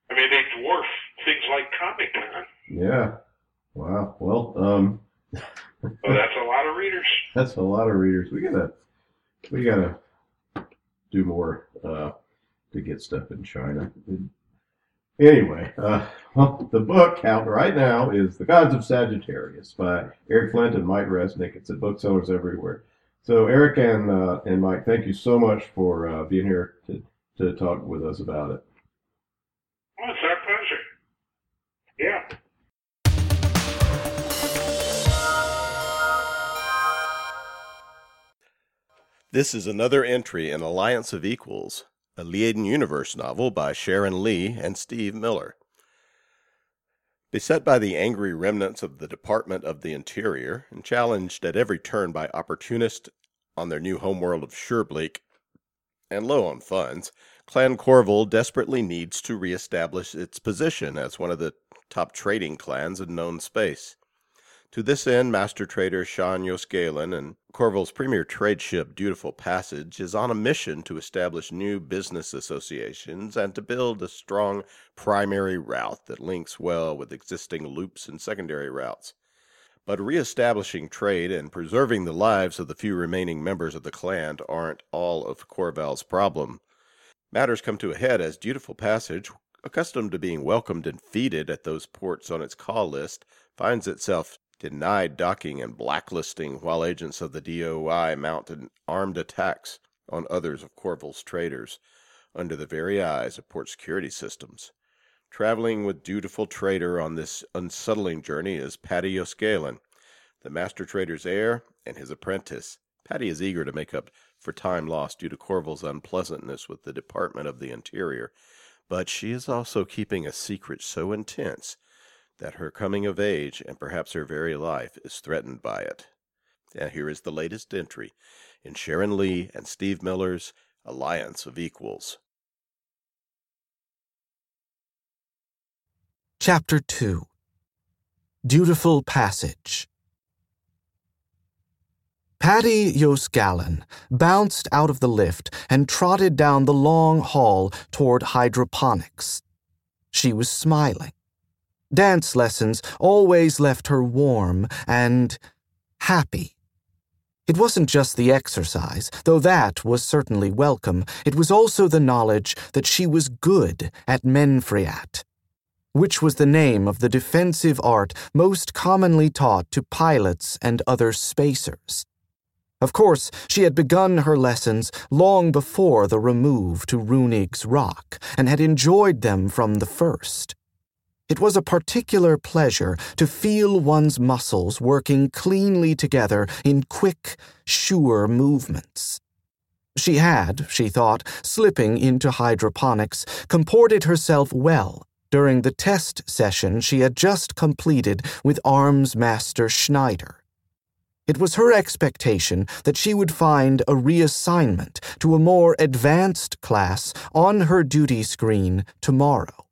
I mean, they dwarf things like Comic Con. Yeah. Wow. Well, um, that's a lot of readers. that's a lot of readers. We gotta, we gotta do more uh, to get stuff in China. Anyway, uh, well, the book out right now is The Gods of Sagittarius by Eric Flint and Mike Resnick. It's at booksellers everywhere. So, Eric and uh, and Mike, thank you so much for uh, being here to, to talk with us about it. This is another entry in Alliance of Equals, a Liaden Universe novel by Sharon Lee and Steve Miller. Beset by the angry remnants of the Department of the Interior and challenged at every turn by opportunists on their new homeworld of Surebleak and low on funds, Clan Korval desperately needs to reestablish its position as one of the top trading clans in known space. To this end, Master Trader Shan yos'Galan and Korval's premier trade ship Dutiful Passage is on a mission to establish new business associations and to build a strong primary route that links well with existing loops and secondary routes. But reestablishing trade and preserving the lives of the few remaining members of the clan aren't all of Korval's problem. Matters come to a head as Dutiful Passage, accustomed to being welcomed and feted at those ports on its call list, finds itself denied docking and blacklisting while agents of the DOI mounted armed attacks on others of Korval's traders under the very eyes of port security systems. Traveling with dutiful trader on this unsettling journey is Padi yos'Galan, the master trader's heir and his apprentice. Padi is eager to make up for time lost due to Korval's unpleasantness with the Department of the Interior, but she is also keeping a secret so intense that her coming of age and perhaps her very life is threatened by it. And here is the latest entry in Sharon Lee and Steve Miller's Alliance of Equals. Chapter 2 Dutiful Passage Padi yos'Galan bounced out of the lift and trotted down the long hall toward hydroponics. She was smiling. Dance lessons always left her warm and happy. It wasn't just the exercise, though that was certainly welcome. It was also the knowledge that she was good at menfri'at which was the name of the defensive art most commonly taught to pilots and other spacers. Of course, she had begun her lessons long before the remove to Runig's Rock and had enjoyed them from the first. It was a particular pleasure to feel one's muscles working cleanly together in quick, sure movements. She had, she thought, slipping into hydroponics, comported herself well during the test session she had just completed with Arms Master Schneider. It was her expectation that she would find a reassignment to a more advanced class on her duty screen tomorrow.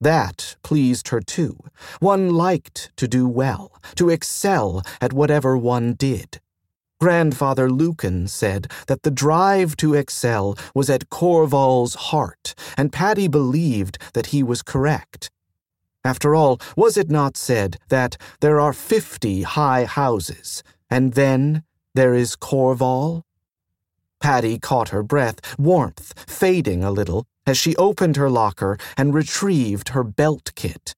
That pleased her too. One liked to do well, to excel at whatever one did. Grandfather Luken said that the drive to excel was at Korval's heart, and Padi believed that he was correct. After all, was it not said that there are fifty high houses, and then there is Korval? Padi caught her breath, warmth fading a little, as she opened her locker and retrieved her belt kit.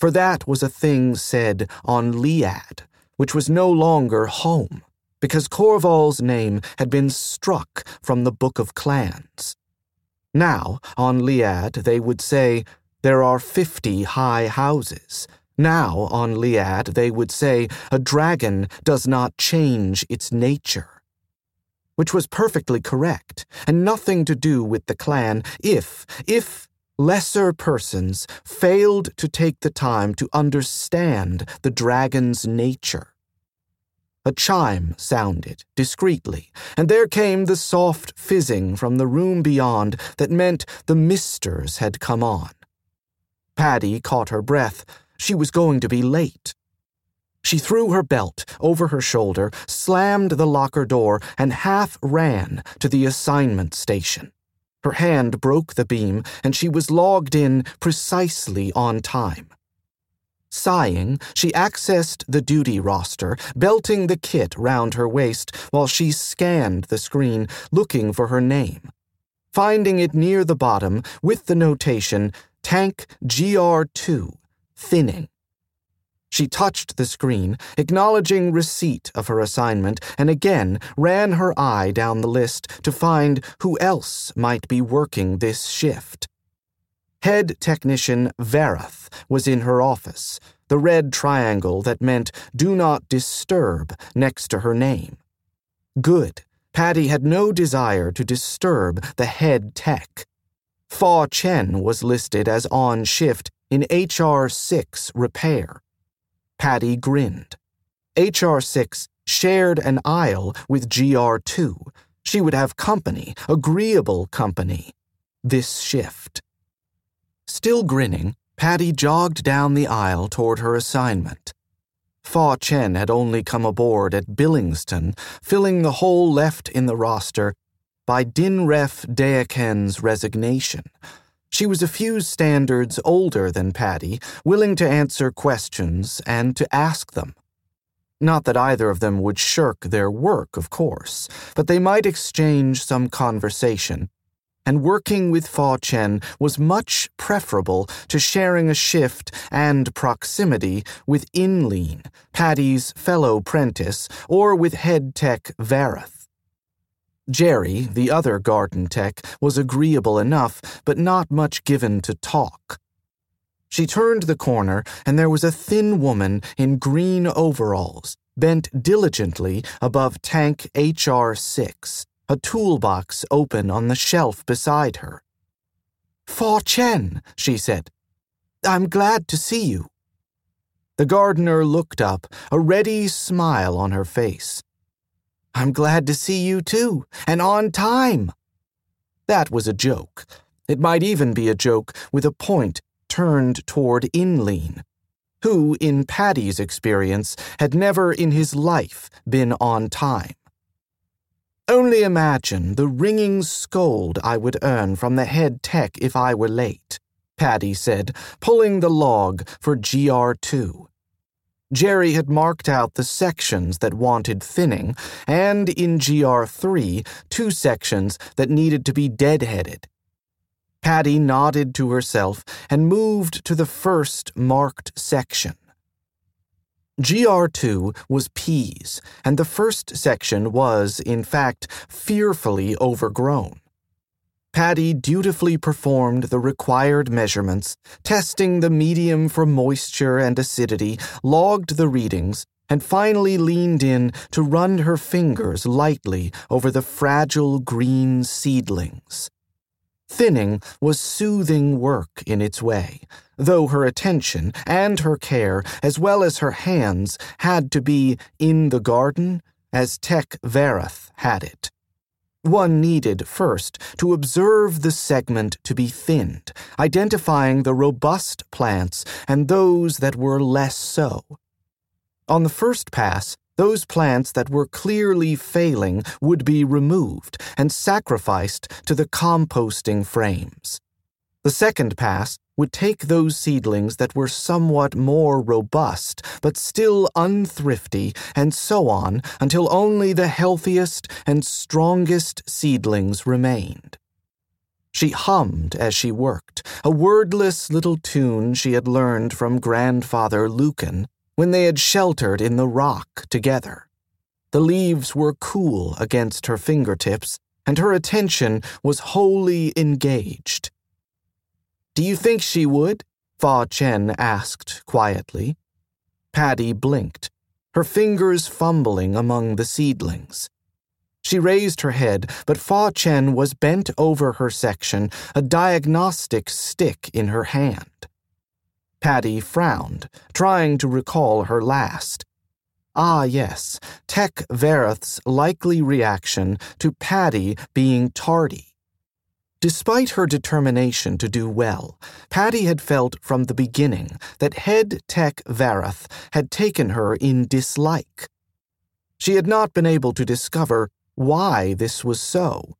For that was a thing said on Liad, which was no longer home, because Korval's name had been struck from the Book of Clans. Now, on Liad, they would say, There are fifty high houses. Now, on Liad, they would say, A dragon does not change its nature which was perfectly correct, and nothing to do with the clan if, if lesser persons failed to take the time to understand the dragon's nature. A chime sounded discreetly, and there came the soft fizzing from the room beyond that meant the misters had come on. Padi caught her breath. She was going to be late. She threw her belt over her shoulder, slammed the locker door, and half ran to the assignment station. Her hand broke the beam, and she was logged in precisely on time. Sighing, she accessed the duty roster, belting the kit round her waist while she scanned the screen, looking for her name. Finding it near the bottom with the notation Tank GR2, thinning. She touched the screen, acknowledging receipt of her assignment, and again ran her eye down the list to find who else might be working this shift. Head technician Verath was in her office, the red triangle that meant do not disturb next to her name. Good. Padi had no desire to disturb the head tech. Fa Chen was listed as on shift in HR 6 repair. Padi grinned. HR6 shared an aisle with GR2. She would have company, agreeable company, this shift. Still grinning, Padi jogged down the aisle toward her assignment. Fa Chen had only come aboard at Billingston, filling the hole left in the roster by Dinref Dayaken's resignation. She was a few standards older than Padi, willing to answer questions and to ask them. Not that either of them would shirk their work, of course, but they might exchange some conversation. And working with Fa Chen was much preferable to sharing a shift and proximity with Inleen, Padi's fellow prentice, or with head tech Varath. Jerry, the other garden tech, was agreeable enough, but not much given to talk. She turned the corner, and there was a thin woman in green overalls, bent diligently above tank HR 6, a toolbox open on the shelf beside her. Fa Chen, she said. I'm glad to see you. The gardener looked up, a ready smile on her face. I'm glad to see you too, and on time. That was a joke. It might even be a joke with a point turned toward Inleen, who, in Padi's experience, had never in his life been on time. Only imagine the ringing scold I would earn from the head tech if I were late, Padi said, pulling the log for GR2. Jerry had marked out the sections that wanted thinning, and in GR3, two sections that needed to be deadheaded. Padi nodded to herself and moved to the first marked section. GR2 was peas, and the first section was, in fact, fearfully overgrown. Padi dutifully performed the required measurements, testing the medium for moisture and acidity, logged the readings, and finally leaned in to run her fingers lightly over the fragile green seedlings. Thinning was soothing work in its way, though her attention and her care, as well as her hands, had to be in the garden as Tech Verath had it. One needed, first, to observe the segment to be thinned, identifying the robust plants and those that were less so. On the first pass, those plants that were clearly failing would be removed and sacrificed to the composting frames. The second pass would take those seedlings that were somewhat more robust, but still unthrifty, and so on until only the healthiest and strongest seedlings remained. She hummed as she worked, a wordless little tune she had learned from grandfather Luken when they had sheltered in the rock together. The leaves were cool against her fingertips, and her attention was wholly engaged. Do you think she would? Fa Chen asked quietly. Padi blinked, her fingers fumbling among the seedlings. She raised her head, but Fa Chen was bent over her section, a diagnostic stick in her hand. Padi frowned, trying to recall her last. Ah, yes, Tech Vereth's likely reaction to Padi being tardy. Despite her determination to do well, Padi had felt from the beginning that head Tech Vereth had taken her in dislike. She had not been able to discover why this was so.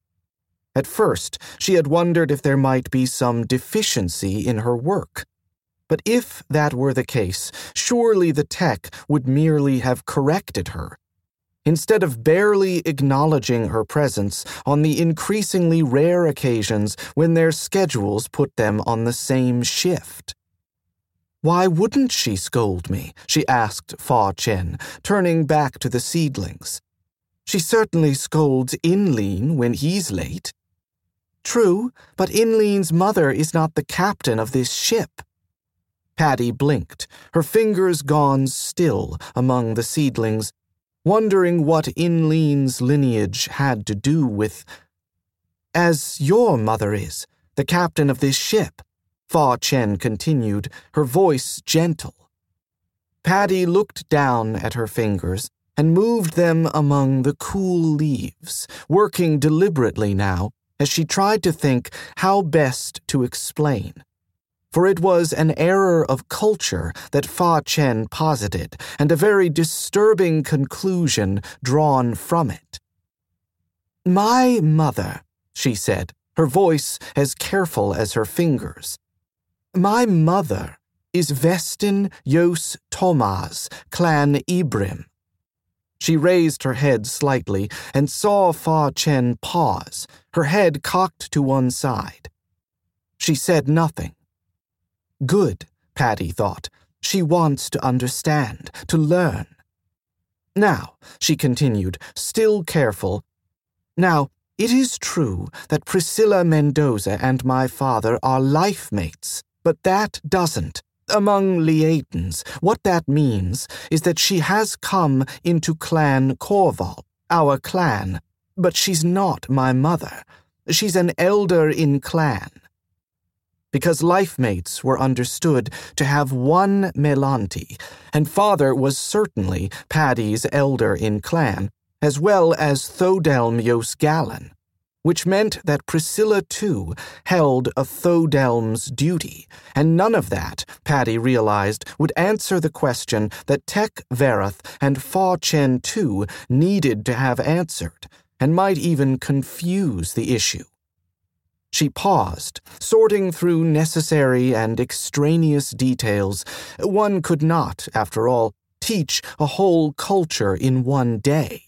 At first, she had wondered if there might be some deficiency in her work. But if that were the case, surely the tech would merely have corrected her instead of barely acknowledging her presence on the increasingly rare occasions when their schedules put them on the same shift. Why wouldn't she scold me? she asked Fa Chen, turning back to the seedlings. She certainly scolds Inleen when he's late. True, but Inleen's mother is not the captain of this ship. Padi blinked, her fingers gone still among the seedlings wondering what Inleen's lineage had to do with. As your mother is, the captain of this ship, Fa Chen continued, her voice gentle. Padi looked down at her fingers and moved them among the cool leaves, working deliberately now as she tried to think how best to explain for it was an error of culture that Fa Chen posited, and a very disturbing conclusion drawn from it. My mother, she said, her voice as careful as her fingers. My mother is Vestin Yos Tomaz, clan Ibrim. She raised her head slightly and saw Fa Chen pause, her head cocked to one side. She said nothing. Good, Padi thought. She wants to understand, to learn. Now, she continued, still careful, now, it is true that Priscilla Mendoza and my father are life mates, but that doesn't. Among Liadens, what that means is that she has come into Clan Korval, our clan, but she's not my mother. She's an elder in clan because life mates were understood to have one melant'i, and father was certainly Padi's elder in clan, as well as Thodelm yos'Galan, which meant that Priscilla too held a Thodelm's duty, and none of that, Padi realized, would answer the question that Tech Vereth and Fa Chen too needed to have answered, and might even confuse the issue. She paused, sorting through necessary and extraneous details. One could not, after all, teach a whole culture in one day.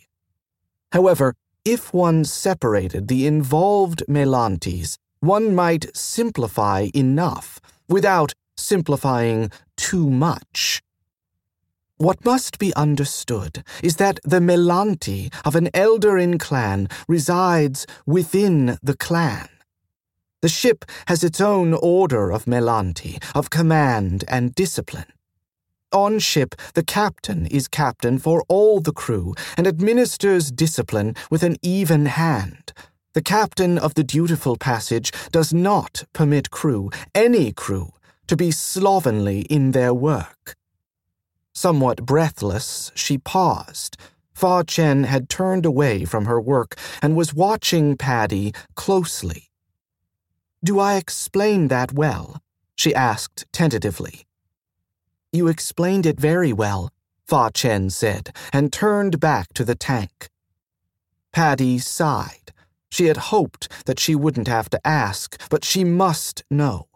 However, if one separated the involved Melantes, one might simplify enough without simplifying too much. What must be understood is that the melant'i of an elder in clan resides within the clan. The ship has its own order of melant'i, of command and discipline. On ship, the captain is captain for all the crew and administers discipline with an even hand. The captain of the dutiful passage does not permit crew, any crew, to be slovenly in their work. Somewhat breathless, she paused. Fa Chen had turned away from her work and was watching Padi closely. Do I explain that well? she asked tentatively. You explained it very well, Fa Chen said, and turned back to the tank. Padi sighed. She had hoped that she wouldn't have to ask, but she must know.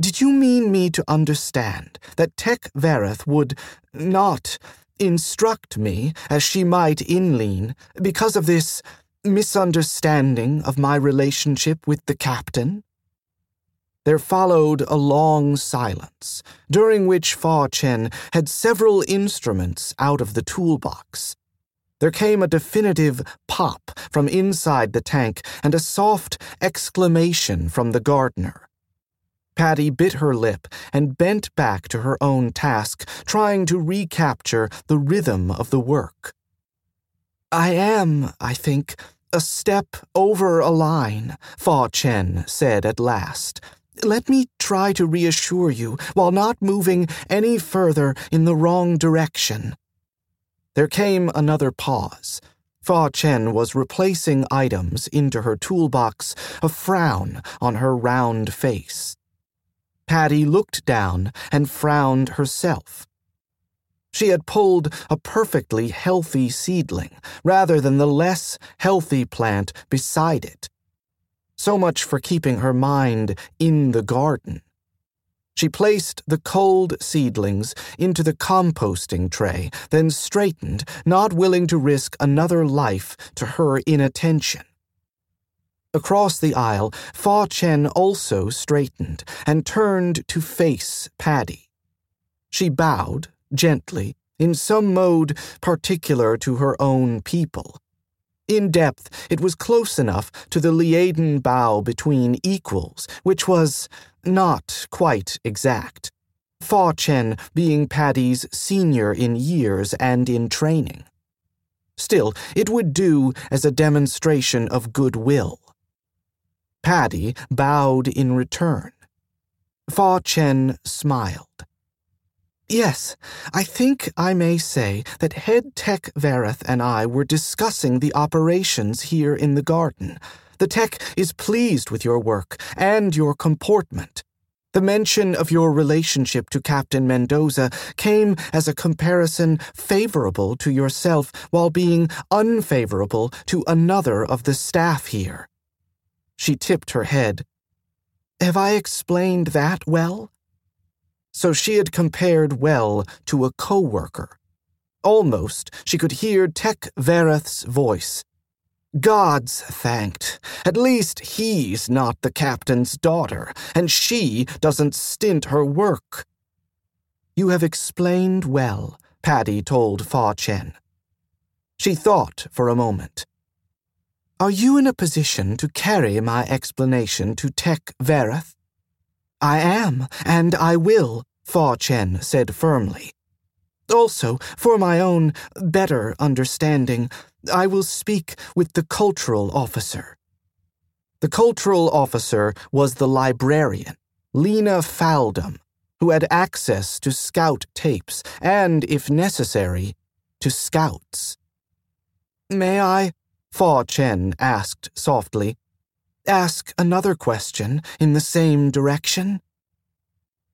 Did you mean me to understand that Tech Vereth would not instruct me as she might Inleen because of this misunderstanding of my relationship with the captain? There followed a long silence, during which Fa Chen had several instruments out of the toolbox. There came a definitive pop from inside the tank and a soft exclamation from the gardener. Padi bit her lip and bent back to her own task, trying to recapture the rhythm of the work. I am, I think, a step over a line, Fa Chen said at last. Let me try to reassure you while not moving any further in the wrong direction. There came another pause. Fa Chen was replacing items into her toolbox, a frown on her round face. Padi looked down and frowned herself. She had pulled a perfectly healthy seedling rather than the less healthy plant beside it. So much for keeping her mind in the garden. She placed the cold seedlings into the composting tray, then straightened, not willing to risk another life to her inattention. Across the aisle, Fa Chen also straightened and turned to face Padi. She bowed, gently, in some mode particular to her own people. In depth, it was close enough to the Liaden bow between equals, which was not quite exact. Fa Chen being Padi's senior in years and in training. Still, it would do as a demonstration of goodwill. Padi bowed in return. Fa Chen smiled. Yes, I think I may say that Head Tech Vereth and I were discussing the operations here in the garden. The Tech is pleased with your work and your comportment. The mention of your relationship to Captain Mendoza came as a comparison favorable to yourself while being unfavorable to another of the staff here. She tipped her head. Have I explained that well? So she had compared well to a co-worker. Almost she could hear Tech Vereth's voice. God's thanked. At least he's not the captain's daughter, and she doesn't stint her work. You have explained well, Padi told Fa Chen. She thought for a moment. Are you in a position to carry my explanation to Tech Vereth? I am, and I will, Fa Chen said firmly. Also, for my own better understanding, I will speak with the cultural officer. The cultural officer was the librarian, Lena Faldum, who had access to scout tapes and, if necessary, to scouts. May I Fa Chen asked softly. Ask another question in the same direction?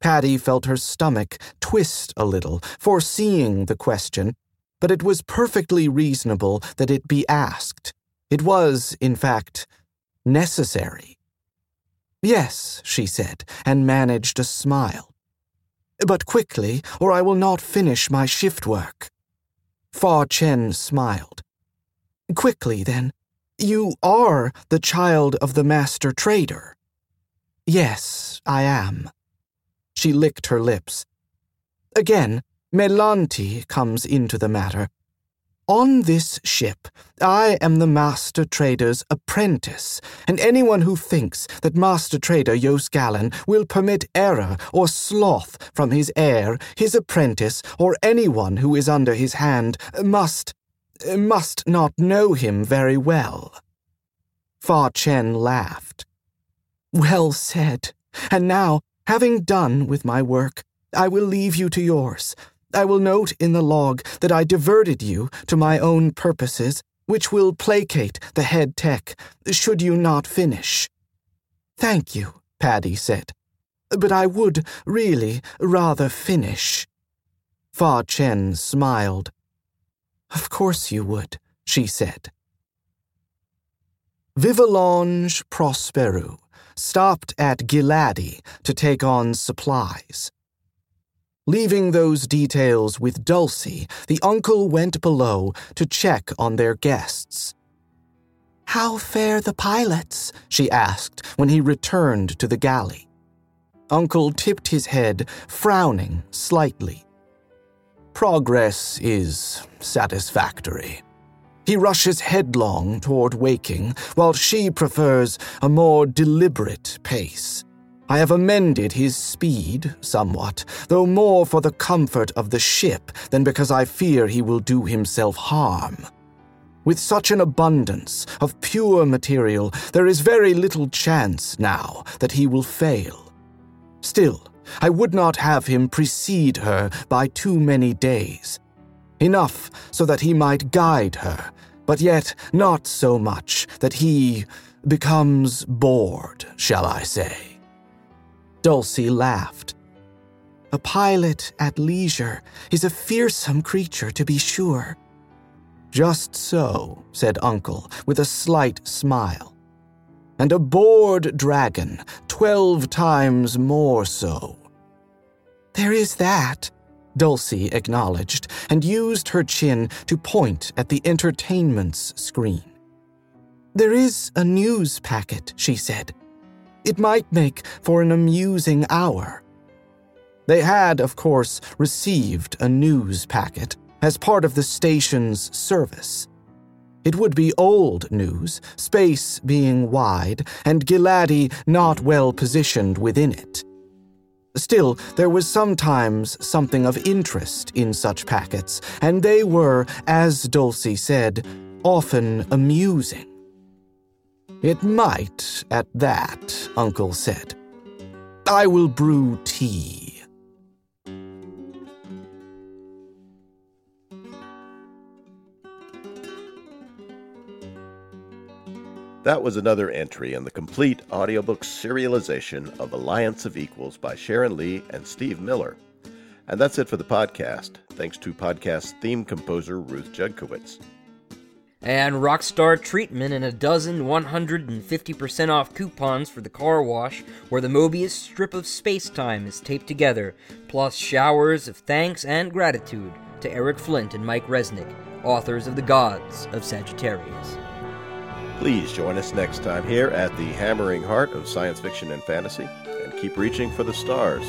Padi felt her stomach twist a little, foreseeing the question, but it was perfectly reasonable that it be asked. It was, in fact, necessary. Yes, she said, and managed a smile. But quickly, or I will not finish my shift work. Fa Chen smiled. Quickly, then. You are the child of the master trader. Yes, I am. She licked her lips. Again, melant'i comes into the matter. On this ship, I am the master trader's apprentice, and anyone who thinks that master trader yos'Galan will permit error or sloth from his heir, his apprentice, or anyone who is under his hand must must not know him very well. Fa Chen laughed. Well said. And now, having done with my work, I will leave you to yours. I will note in the log that I diverted you to my own purposes, which will placate the head tech, should you not finish. Thank you, Padi said. But I would really rather finish. Fa Chen smiled. Of course you would, she said. Vivulonj Prosperu stopped at Giladi to take on supplies. Leaving those details with Dulcie, the uncle went below to check on their guests. How fare the pilots? she asked when he returned to the galley. Uncle tipped his head, frowning slightly. Progress is satisfactory. He rushes headlong toward waking, while she prefers a more deliberate pace. I have amended his speed somewhat, though more for the comfort of the ship than because I fear he will do himself harm. With such an abundance of pure material, there is very little chance now that he will fail. Still, I would not have him precede her by too many days. Enough so that he might guide her, but yet not so much that he becomes bored, shall I say. Dulcie laughed. A pilot at leisure is a fearsome creature, to be sure. Just so, said Uncle, with a slight smile. And a bored dragon, twelve times more so. There is that, Dulcie acknowledged, and used her chin to point at the entertainment's screen. There is a news packet, she said. It might make for an amusing hour. They had, of course, received a news packet as part of the station's service. It would be old news, space being wide, and Giladi not well positioned within it. Still, there was sometimes something of interest in such packets, and they were, as Dulcie said, often amusing. It might, at that, Uncle said. I will brew tea. That was another entry in the complete audiobook serialization of Alliance of Equals by Sharon Lee and Steve Miller. And that's it for the podcast. Thanks to podcast theme composer Ruth Judkowitz. And Rockstar treatment and a dozen 150% off coupons for the car wash where the Mobius strip of space time is taped together, plus showers of thanks and gratitude to Eric Flint and Mike Resnick, authors of The Gods of Sagittarius. Please join us next time here at the hammering heart of science fiction and fantasy, and keep reaching for the stars.